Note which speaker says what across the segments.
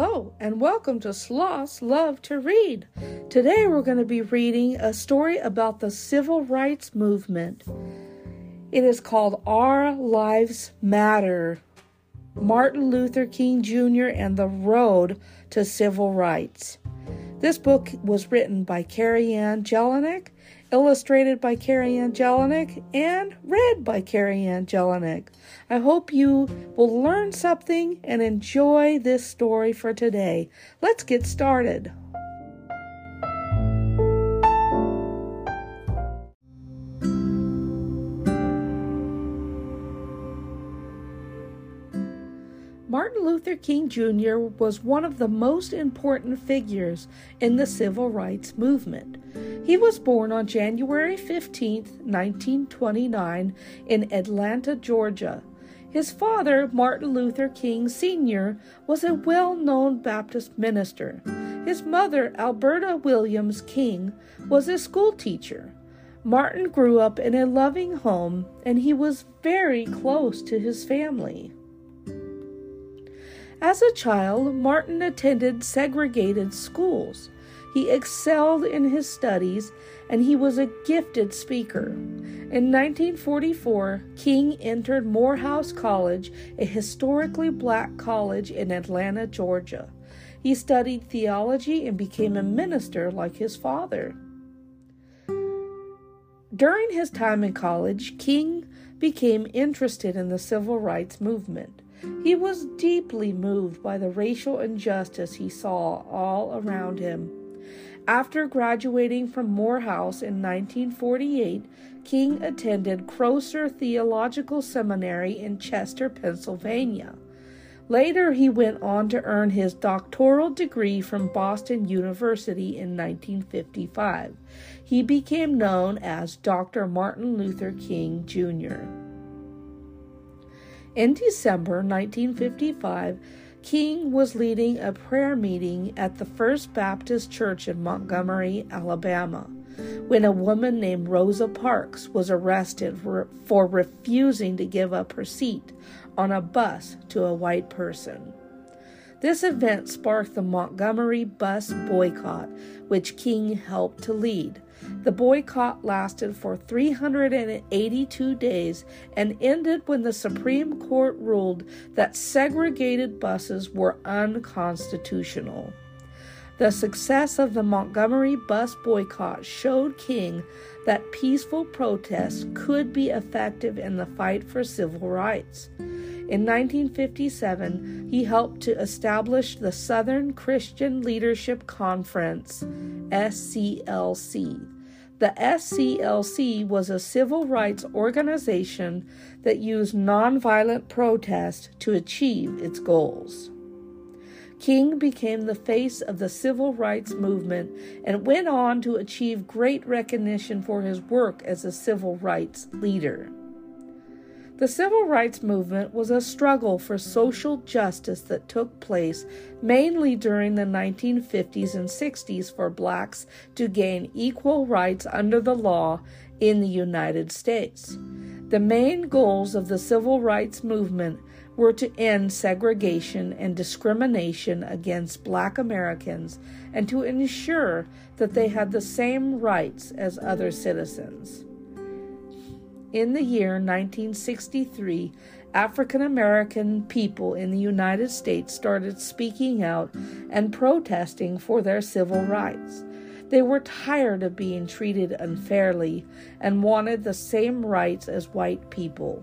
Speaker 1: Hello, and welcome to Sloths Love to Read. Today we're going to be reading a story about the civil rights movement. It is called Our Lives Matter Martin Luther King Jr. and the Road to Civil Rights. This book was written by KeriAnne Jelinek, illustrated by KeriAnne Jelinek, and read by KeriAnne Jelinek. I hope you will learn something and enjoy this story for today. Let's get started. Martin Luther King Jr. was one of the most important figures in the civil rights movement. He was born on January 15, 1929, in Atlanta, Georgia. His father, Martin Luther King Sr., was a well known Baptist minister. His mother, Alberta Williams King, was a schoolteacher. Martin grew up in a loving home and he was very close to his family. As a child, Martin attended segregated schools. He excelled in his studies and he was a gifted speaker. In 1944, King entered Morehouse College, a historically black college in Atlanta, Georgia. He studied theology and became a minister like his father. During his time in college, King became interested in the civil rights movement. He was deeply moved by the racial injustice he saw all around him. After graduating from Morehouse in 1948, King attended Crozer Theological Seminary in Chester, Pennsylvania. Later, he went on to earn his doctoral degree from Boston University in 1955. He became known as Dr. Martin Luther King Jr. In December 1955, King was leading a prayer meeting at the First Baptist Church in Montgomery, Alabama, when a woman named Rosa Parks was arrested for, refusing to give up her seat on a bus to a white person. This event sparked the Montgomery bus boycott, which King helped to lead. The boycott lasted for 382 days and ended when the Supreme Court ruled that segregated buses were unconstitutional. The success of the Montgomery bus boycott showed King that peaceful protests could be effective in the fight for civil rights. In 1957, he helped to establish the Southern Christian Leadership Conference, SCLC. The SCLC was a civil rights organization that used nonviolent protest to achieve its goals. King became the face of the civil rights movement and went on to achieve great recognition for his work as a civil rights leader. The civil rights movement was a struggle for social justice that took place mainly during the 1950s and 60s for blacks to gain equal rights under the law in the United States. The main goals of the civil rights movement were to end segregation and discrimination against black Americans and to ensure that they had the same rights as other citizens. In the year 1963, African American people in the United States started speaking out and protesting for their civil rights. They were tired of being treated unfairly and wanted the same rights as white people.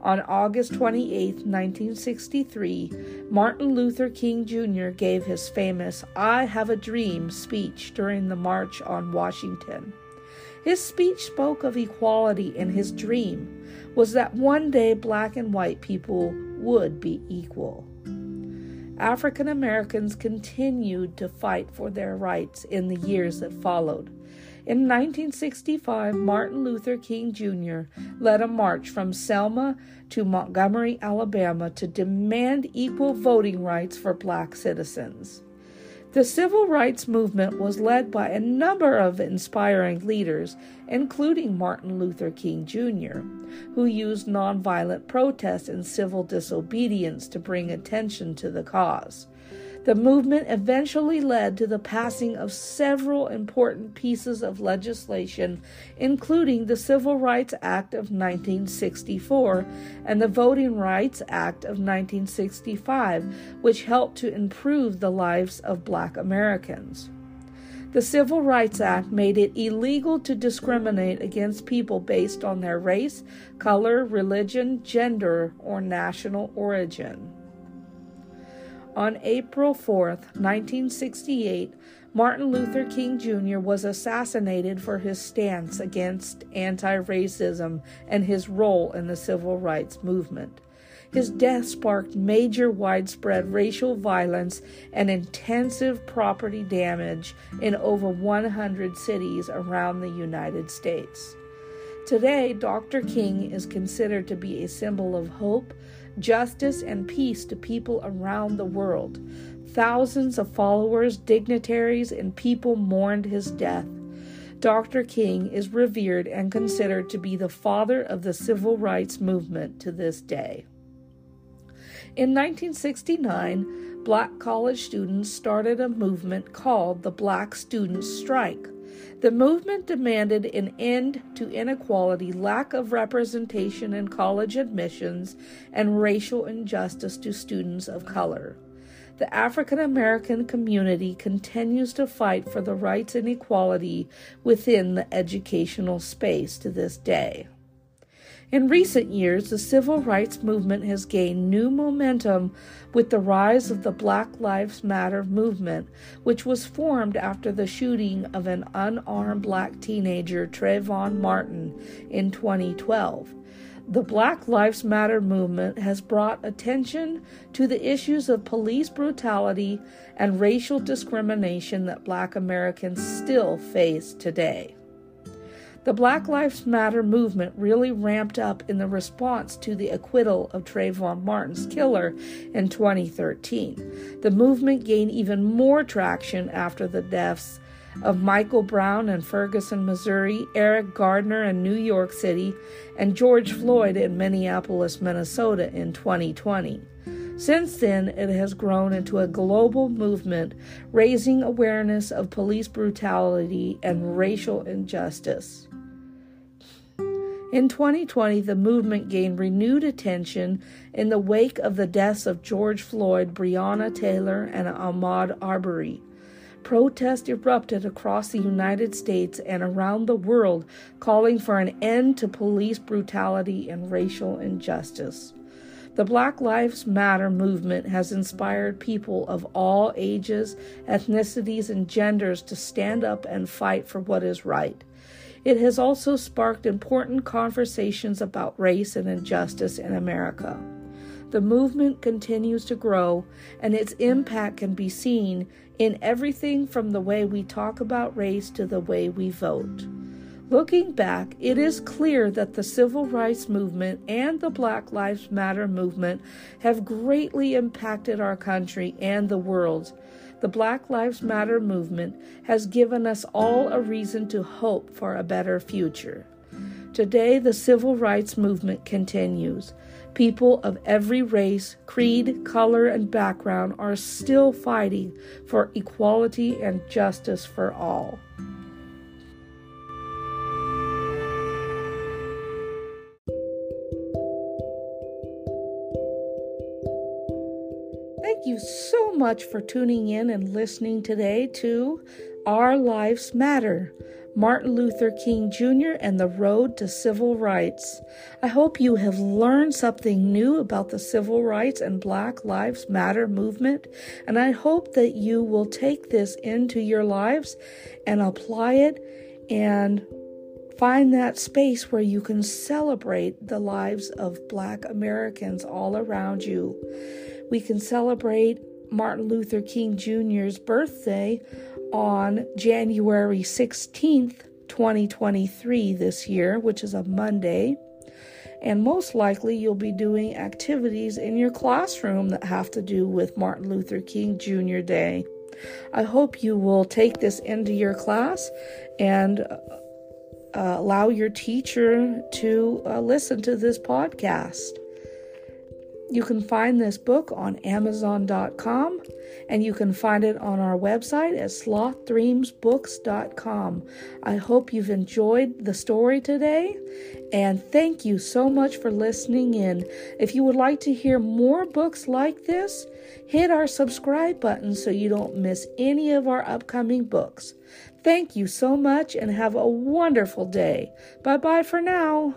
Speaker 1: On August 28, 1963, Martin Luther King Jr. gave his famous I Have a Dream speech during the March on Washington. His speech spoke of equality, and his dream was that one day black and white people would be equal. African Americans continued to fight for their rights in the years that followed. In 1965, Martin Luther King Jr. led a march from Selma to Montgomery, Alabama to demand equal voting rights for black citizens. The civil rights movement was led by a number of inspiring leaders, including Martin Luther King Jr., who used nonviolent protest and civil disobedience to bring attention to the cause. The movement eventually led to the passing of several important pieces of legislation, including the Civil Rights Act of 1964 and the Voting Rights Act of 1965, which helped to improve the lives of black Americans. The Civil Rights Act made it illegal to discriminate against people based on their race, color, religion, gender, or national origin. On April 4, 1968, Martin Luther King Jr. was assassinated for his stance against anti racism and his role in the civil rights movement. His death sparked major widespread racial violence and intensive property damage in over 100 cities around the United States. Today, Dr. King is considered to be a symbol of hope, justice, and peace to people around the world. Thousands of followers, dignitaries, and people mourned his death. Dr. King is revered and considered to be the father of the civil rights movement to this day. In 1969, black college students started a movement called the Black Students Strike. The movement demanded an end to inequality, lack of representation in college admissions, and racial injustice to students of color. The African American community continues to fight for the rights and equality within the educational space to this day. In recent years, the civil rights movement has gained new momentum with the rise of the Black Lives Matter movement, which was formed after the shooting of an unarmed black teenager, Trayvon Martin, in 2012. The Black Lives Matter movement has brought attention to the issues of police brutality and racial discrimination that black Americans still face today. The Black Lives Matter movement really ramped up in the response to the acquittal of Trayvon Martin's killer in 2013. The movement gained even more traction after the deaths of Michael Brown in Ferguson, Missouri, Eric Gardner in New York City, and George Floyd in Minneapolis, Minnesota in 2020. Since then, it has grown into a global movement raising awareness of police brutality and racial injustice. In 2020, the movement gained renewed attention in the wake of the deaths of George Floyd, Breonna Taylor, and Ahmaud Arbery. Protests erupted across the United States and around the world, calling for an end to police brutality and racial injustice. The Black Lives Matter movement has inspired people of all ages, ethnicities, and genders to stand up and fight for what is right. It has also sparked important conversations about race and injustice in America. The movement continues to grow, and its impact can be seen in everything from the way we talk about race to the way we vote. Looking back, it is clear that the civil rights movement and the Black Lives Matter movement have greatly impacted our country and the world the Black Lives Matter movement has given us all a reason to hope for a better future. Today, the civil rights movement continues. People of every race, creed, color, and background are still fighting for equality and justice for all. Thank you so much for tuning in and listening today to Our Lives Matter Martin Luther King Jr. and the Road to Civil Rights. I hope you have learned something new about the civil rights and Black Lives Matter movement, and I hope that you will take this into your lives and apply it and find that space where you can celebrate the lives of Black Americans all around you we can celebrate Martin Luther King Jr.'s birthday on January 16th, 2023, this year, which is a Monday. And most likely, you'll be doing activities in your classroom that have to do with Martin Luther King Jr. Day. I hope you will take this into your class and uh, allow your teacher to uh, listen to this podcast. You can find this book on Amazon.com and you can find it on our website at slothdreamsbooks.com. I hope you've enjoyed the story today and thank you so much for listening in. If you would like to hear more books like this, hit our subscribe button so you don't miss any of our upcoming books. Thank you so much and have a wonderful day. Bye bye for now.